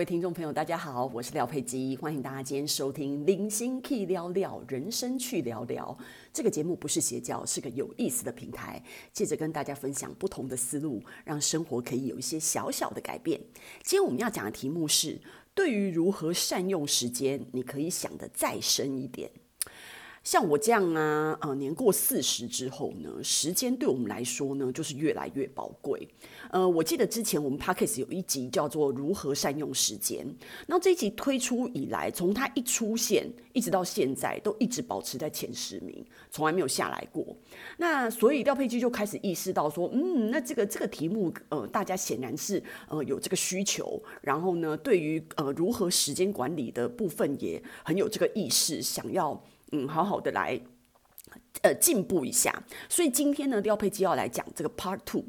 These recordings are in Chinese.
各位听众朋友，大家好，我是廖佩基，欢迎大家今天收听《零星 key 聊聊人生去聊聊》这个节目，不是邪教，是个有意思的平台，借着跟大家分享不同的思路，让生活可以有一些小小的改变。今天我们要讲的题目是：对于如何善用时间，你可以想得再深一点。像我这样啊，呃，年过四十之后呢，时间对我们来说呢，就是越来越宝贵。呃，我记得之前我们 Podcast 有一集叫做《如何善用时间》，那这一集推出以来，从它一出现一直到现在，都一直保持在前十名，从来没有下来过。那所以廖佩基就开始意识到说，嗯，那这个这个题目，呃，大家显然是呃有这个需求，然后呢，对于呃如何时间管理的部分也很有这个意识，想要。嗯，好好的来，呃，进步一下。所以今天呢，廖佩基要来讲这个 Part Two。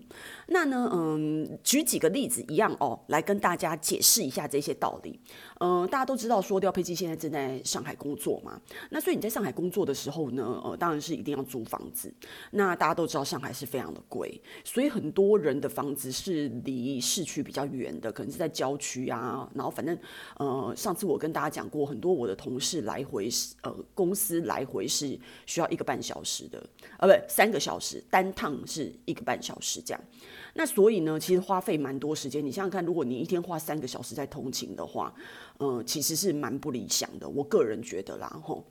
那呢，嗯，举几个例子一样哦，来跟大家解释一下这些道理。嗯，大家都知道说廖佩基现在正在上海工作嘛，那所以你在上海工作的时候呢，呃，当然是一定要租房子。那大家都知道上海是非常的贵，所以很多人的房子是离市区比较远的，可能是在郊区啊。然后反正，呃，上次我跟大家讲过，很多我的同事来回是，呃，公司来回是需要一个半小小时的，呃，不，三个小时，单趟是一个半小时这样。那所以呢，其实花费蛮多时间。你想想看，如果你一天花三个小时在通勤的话，嗯、呃，其实是蛮不理想的。我个人觉得啦，吼。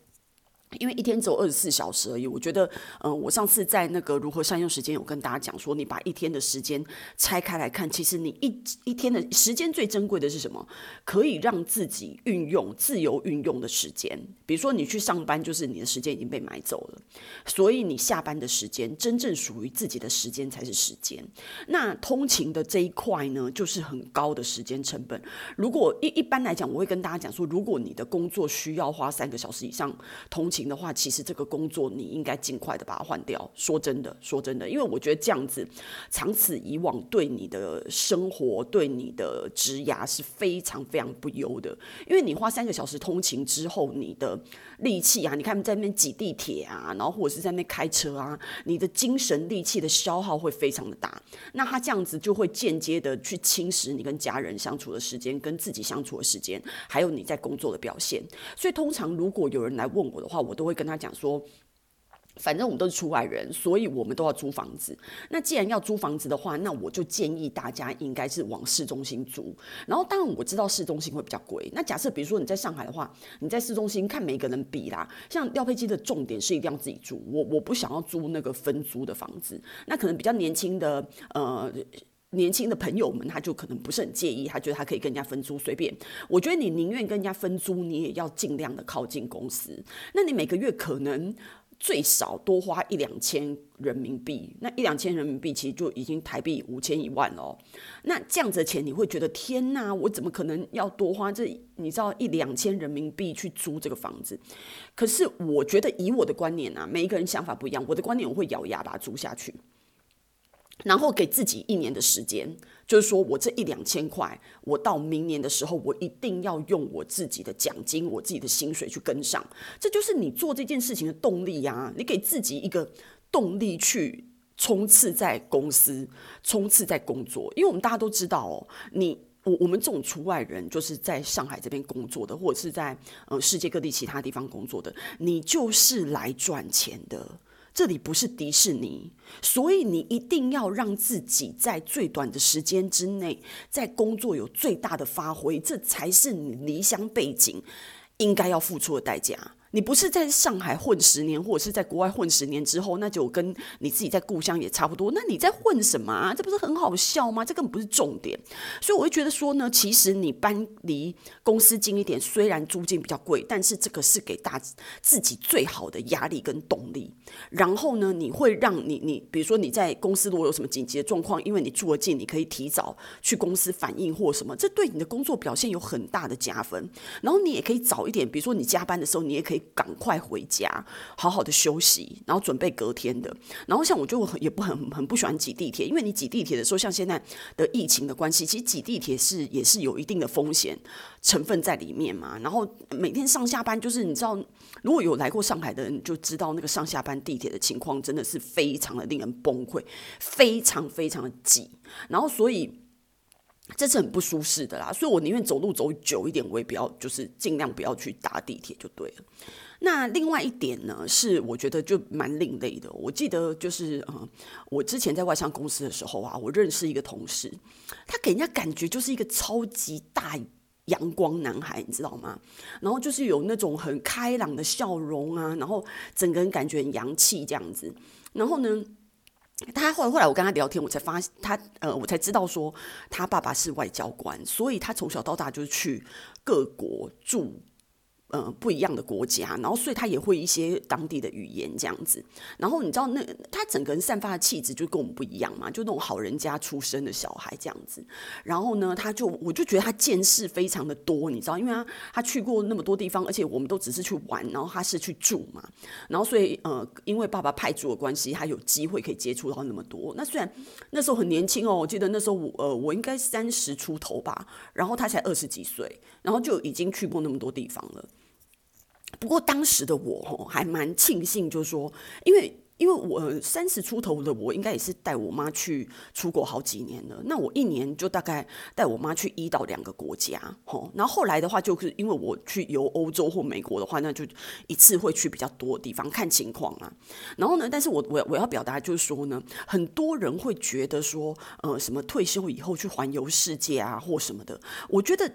因为一天只有二十四小时而已，我觉得，嗯、我上次在那个如何善用时间，有跟大家讲说，你把一天的时间拆开来看，其实你一一天的时间最珍贵的是什么？可以让自己运用自由运用的时间。比如说你去上班，就是你的时间已经被买走了，所以你下班的时间，真正属于自己的时间才是时间。那通勤的这一块呢，就是很高的时间成本。如果一一般来讲，我会跟大家讲说，如果你的工作需要花三个小时以上通勤，的话，其实这个工作你应该尽快的把它换掉。说真的，说真的，因为我觉得这样子长此以往，对你的生活、对你的职涯是非常非常不优的。因为你花三个小时通勤之后，你的力气啊，你看在那边挤地铁啊，然后或者是在那边开车啊，你的精神力气的消耗会非常的大。那他这样子就会间接的去侵蚀你跟家人相处的时间，跟自己相处的时间，还有你在工作的表现。所以通常如果有人来问我的话，我我都会跟他讲说，反正我们都是出外人，所以我们都要租房子。那既然要租房子的话，那我就建议大家应该是往市中心租。然后，当然我知道市中心会比较贵。那假设比如说你在上海的话，你在市中心看每个人比啦。像廖佩基的重点是一定要自己住，我我不想要租那个分租的房子。那可能比较年轻的呃。年轻的朋友们，他就可能不是很介意，他觉得他可以跟人家分租，随便。我觉得你宁愿跟人家分租，你也要尽量的靠近公司。那你每个月可能最少多花一两千人民币，那一两千人民币其实就已经台币五千一万了。那这样子的钱，你会觉得天哪，我怎么可能要多花这你知道一两千人民币去租这个房子？可是我觉得以我的观念啊，每一个人想法不一样。我的观念，我会咬牙把它租下去。然后给自己一年的时间，就是说我这一两千块，我到明年的时候，我一定要用我自己的奖金、我自己的薪水去跟上。这就是你做这件事情的动力呀！你给自己一个动力去冲刺在公司、冲刺在工作。因为我们大家都知道哦，你我我们这种出外人，就是在上海这边工作的，或者是在呃世界各地其他地方工作的，你就是来赚钱的。这里不是迪士尼，所以你一定要让自己在最短的时间之内，在工作有最大的发挥，这才是你离乡背景应该要付出的代价。你不是在上海混十年，或者是在国外混十年之后，那就跟你自己在故乡也差不多。那你在混什么啊？这不是很好笑吗？这根本不是重点。所以我会觉得说呢，其实你搬离公司近一点，虽然租金比较贵，但是这个是给大自己最好的压力跟动力。然后呢，你会让你你比如说你在公司如果有什么紧急的状况，因为你住得近，你可以提早去公司反映或什么，这对你的工作表现有很大的加分。然后你也可以早一点，比如说你加班的时候，你也可以。赶快回家，好好的休息，然后准备隔天的。然后像我就也不很很不喜欢挤地铁，因为你挤地铁的时候，像现在的疫情的关系，其实挤地铁是也是有一定的风险成分在里面嘛。然后每天上下班，就是你知道，如果有来过上海的人就知道，那个上下班地铁的情况真的是非常的令人崩溃，非常非常的挤。然后所以。这是很不舒适的啦。所以我宁愿走路走久一点，我也不要，就是尽量不要去搭地铁就对了。那另外一点呢，是我觉得就蛮另类的。我记得就是，嗯，我之前在外商公司的时候啊，我认识一个同事，他给人家感觉就是一个超级大阳光男孩，你知道吗？然后就是有那种很开朗的笑容啊，然后整个人感觉很洋气这样子。然后呢，他后来后来我跟他聊天，我才发现他，呃，我才知道说他爸爸是外交官，所以他从小到大就去各国住。呃，不一样的国家，然后所以他也会一些当地的语言这样子。然后你知道那他整个人散发的气质就跟我们不一样嘛，就那种好人家出身的小孩这样子。然后呢，他就我就觉得他见识非常的多，你知道，因为他他去过那么多地方，而且我们都只是去玩，然后他是去住嘛。然后所以呃，因为爸爸派驻的关系，他有机会可以接触到那么多。那虽然那时候很年轻哦，我记得那时候我呃我应该三十出头吧，然后他才二十几岁，然后就已经去过那么多地方了。不过当时的我吼还蛮庆幸，就是说，因为因为我三十出头的我，应该也是带我妈去出国好几年了。那我一年就大概带我妈去一到两个国家，吼。然后后来的话，就是因为我去游欧洲或美国的话，那就一次会去比较多的地方看情况啊。然后呢，但是我我我要表达就是说呢，很多人会觉得说，呃，什么退休以后去环游世界啊，或什么的，我觉得。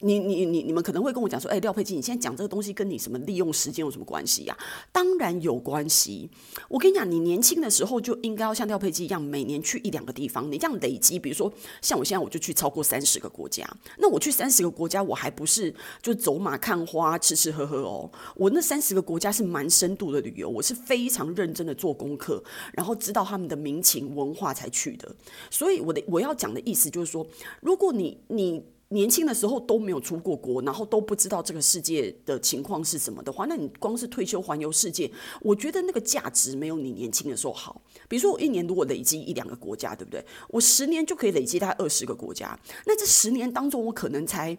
你你你你们可能会跟我讲说，哎，廖佩金，你现在讲这个东西跟你什么利用时间有什么关系呀？当然有关系。我跟你讲，你年轻的时候就应该要像廖佩金一样，每年去一两个地方。你这样累积，比如说像我现在，我就去超过三十个国家。那我去三十个国家，我还不是就走马看花、吃吃喝喝哦。我那三十个国家是蛮深度的旅游，我是非常认真的做功课，然后知道他们的民情文化才去的。所以我的我要讲的意思就是说，如果你你。年轻的时候都没有出过国，然后都不知道这个世界的情况是什么的话，那你光是退休环游世界，我觉得那个价值没有你年轻的时候好。比如说我一年如果累积一两个国家，对不对？我十年就可以累积大概二十个国家，那这十年当中我可能才。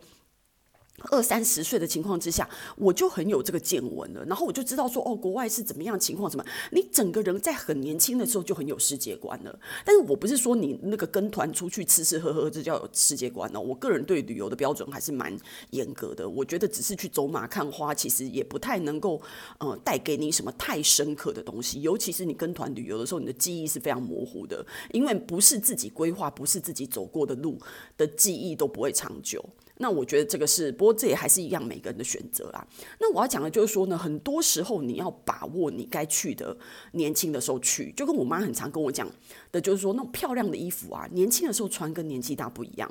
二三十岁的情况之下，我就很有这个见闻了，然后我就知道说，哦，国外是怎么样情况，什么？你整个人在很年轻的时候就很有世界观了。但是我不是说你那个跟团出去吃吃喝喝这叫有世界观哦。我个人对旅游的标准还是蛮严格的。我觉得只是去走马看花，其实也不太能够呃带给你什么太深刻的东西。尤其是你跟团旅游的时候，你的记忆是非常模糊的，因为不是自己规划，不是自己走过的路的记忆都不会长久。那我觉得这个是，不过这也还是一样每个人的选择啦。那我要讲的就是说呢，很多时候你要把握你该去的，年轻的时候去，就跟我妈很常跟我讲的，就是说那种漂亮的衣服啊，年轻的时候穿跟年纪大不一样，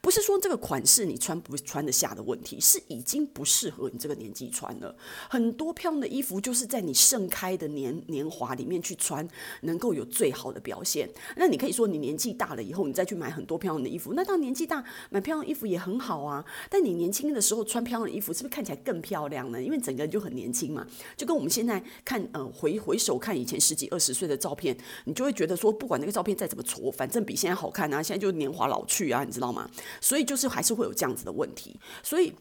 不是说这个款式你穿不穿得下的问题，是已经不适合你这个年纪穿了。很多漂亮的衣服就是在你盛开的年年华里面去穿，能够有最好的表现。那你可以说你年纪大了以后，你再去买很多漂亮的衣服，那当年纪大买漂亮衣服也很好啊。但你年轻的时候穿漂亮的衣服，是不是看起来更漂亮呢？因为整个人就很年轻嘛，就跟我们现在看，呃，回回首看以前十几二十岁的照片，你就会觉得说，不管那个照片再怎么挫，反正比现在好看啊，现在就年华老去啊，你知道吗？所以就是还是会有这样子的问题，所以。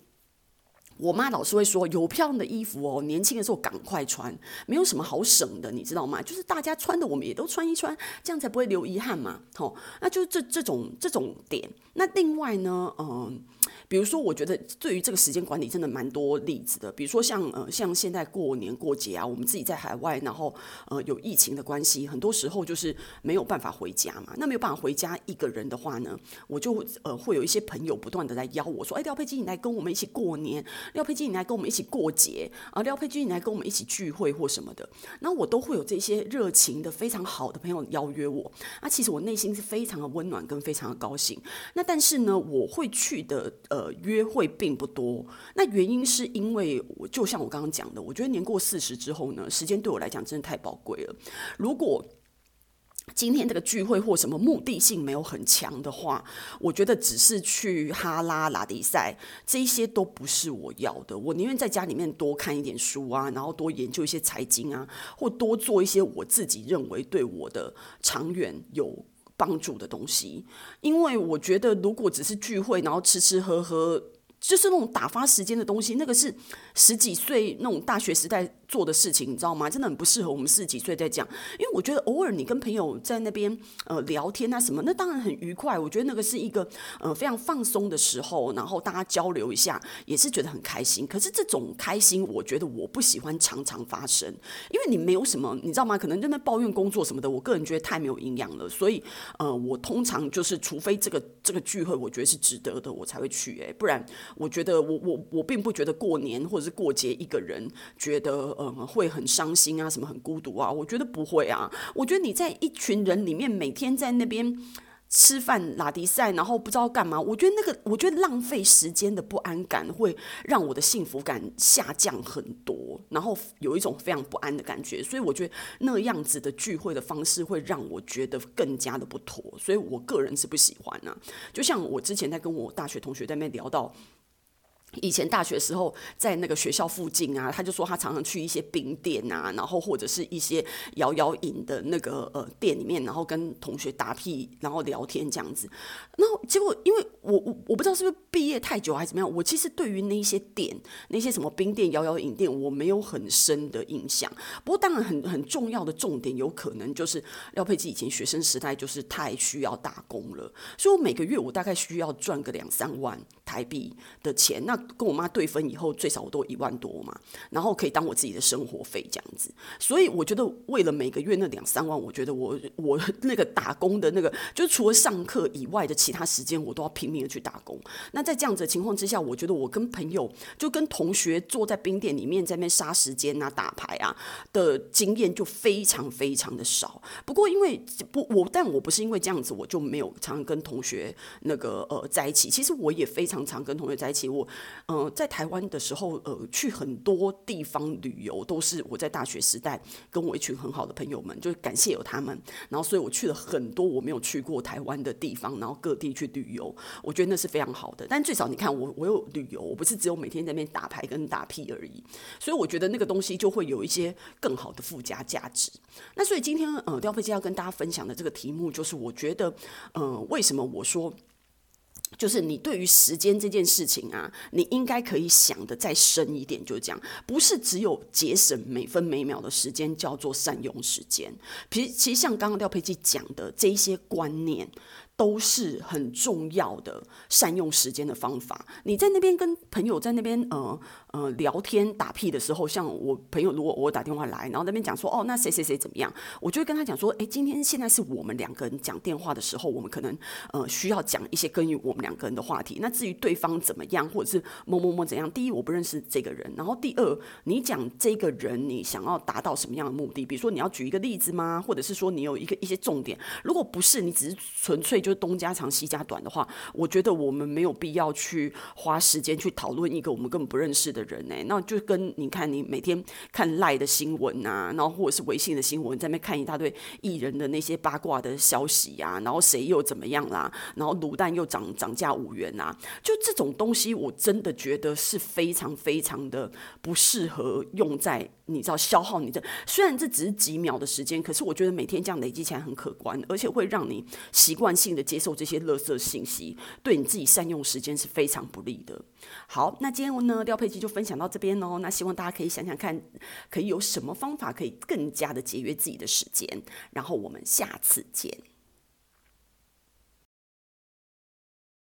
我妈老是会说，有漂亮的衣服哦，年轻的时候赶快穿，没有什么好省的，你知道吗？就是大家穿的，我们也都穿一穿，这样才不会留遗憾嘛。吼，那就这这种这种点。那另外呢，嗯。比如说，我觉得对于这个时间管理真的蛮多例子的。比如说像呃，像现在过年过节啊，我们自己在海外，然后呃有疫情的关系，很多时候就是没有办法回家嘛。那没有办法回家一个人的话呢，我就呃会有一些朋友不断的来邀我说：“哎，廖佩金，你来跟我们一起过年；廖佩金，你来跟我们一起过节啊；廖佩金，你来跟我们一起聚会或什么的。”那我都会有这些热情的、非常好的朋友邀约我。那其实我内心是非常的温暖跟非常的高兴。那但是呢，我会去的。呃，约会并不多，那原因是因为我就像我刚刚讲的，我觉得年过四十之后呢，时间对我来讲真的太宝贵了。如果今天这个聚会或什么目的性没有很强的话，我觉得只是去哈拉拉迪赛，这一些都不是我要的。我宁愿在家里面多看一点书啊，然后多研究一些财经啊，或多做一些我自己认为对我的长远有。帮助的东西，因为我觉得如果只是聚会，然后吃吃喝喝，就是那种打发时间的东西，那个是十几岁那种大学时代做的事情，你知道吗？真的很不适合我们四十几岁在讲，因为我觉得偶尔你跟朋友在那边呃聊天啊什么，那当然很愉快。我觉得那个是一个呃非常放松的时候，然后大家交流一下也是觉得很开心。可是这种开心，我觉得我不喜欢常常发生，因为你没有什么，你知道吗？可能在那抱怨工作什么的，我个人觉得太没有营养了。所以呃，我通常就是除非这个这个聚会我觉得是值得的，我才会去。哎，不然我觉得我我我并不觉得过年或者是过节一个人觉得。嗯，会很伤心啊，什么很孤独啊？我觉得不会啊。我觉得你在一群人里面，每天在那边吃饭、拉迪赛，然后不知道干嘛。我觉得那个，我觉得浪费时间的不安感会让我的幸福感下降很多，然后有一种非常不安的感觉。所以我觉得那样子的聚会的方式会让我觉得更加的不妥，所以我个人是不喜欢啊。就像我之前在跟我大学同学在那边聊到。以前大学时候，在那个学校附近啊，他就说他常常去一些冰店啊，然后或者是一些摇摇饮的那个呃店里面，然后跟同学打屁，然后聊天这样子。那结果，因为我我我不知道是不是毕业太久还是怎么样，我其实对于那些店，那些什么冰店、摇摇饮店，我没有很深的印象。不过当然很很重要的重点，有可能就是廖佩基以前学生时代就是太需要打工了，所以我每个月我大概需要赚个两三万台币的钱。那跟我妈对分以后，最少我都一万多嘛，然后可以当我自己的生活费这样子。所以我觉得，为了每个月那两三万，我觉得我 我那个打工的那个，就除了上课以外的其他时间，我都要拼命的去打工。那在这样子的情况之下，我觉得我跟朋友就跟同学坐在冰店里面在那边杀时间啊、打牌啊的经验就非常非常的少。不过因为不我，但我不是因为这样子，我就没有常跟同学那个呃在一起。其实我也非常常跟同学在一起。我。呃，在台湾的时候，呃，去很多地方旅游，都是我在大学时代跟我一群很好的朋友们，就感谢有他们，然后所以我去了很多我没有去过台湾的地方，然后各地去旅游，我觉得那是非常好的。但最少你看我，我有旅游，我不是只有每天在那边打牌跟打屁而已，所以我觉得那个东西就会有一些更好的附加价值。那所以今天呃，廖飞机要跟大家分享的这个题目，就是我觉得呃，为什么我说。就是你对于时间这件事情啊，你应该可以想的再深一点，就是这样，不是只有节省每分每秒的时间叫做善用时间。其实，其实像刚刚廖佩琪讲的这一些观念。都是很重要的善用时间的方法。你在那边跟朋友在那边呃呃聊天打屁的时候，像我朋友如果我打电话来，然后那边讲说哦，那谁谁谁怎么样，我就会跟他讲说，哎，今天现在是我们两个人讲电话的时候，我们可能呃需要讲一些关于我们两个人的话题。那至于对方怎么样，或者是某某某怎样，第一我不认识这个人，然后第二你讲这个人你想要达到什么样的目的？比如说你要举一个例子吗？或者是说你有一个一些重点？如果不是，你只是纯粹就。东家长西家短的话，我觉得我们没有必要去花时间去讨论一个我们根本不认识的人呢、那就跟你看，你每天看赖的新闻啊，然后或者是微信的新闻，在那边看一大堆艺人的那些八卦的消息啊，然后谁又怎么样啦，然后卤蛋又涨涨价五元啊，就这种东西，我真的觉得是非常非常的不适合用在你知道消耗你的。虽然这只是几秒的时间，可是我觉得每天这样累积起来很可观，而且会让你习惯性的。接受这些垃圾信息，对你自己善用时间是非常不利的。好，那今天呢，廖佩琪就分享到这边哦。那希望大家可以想想看，可以有什么方法可以更加的节约自己的时间。然后我们下次见。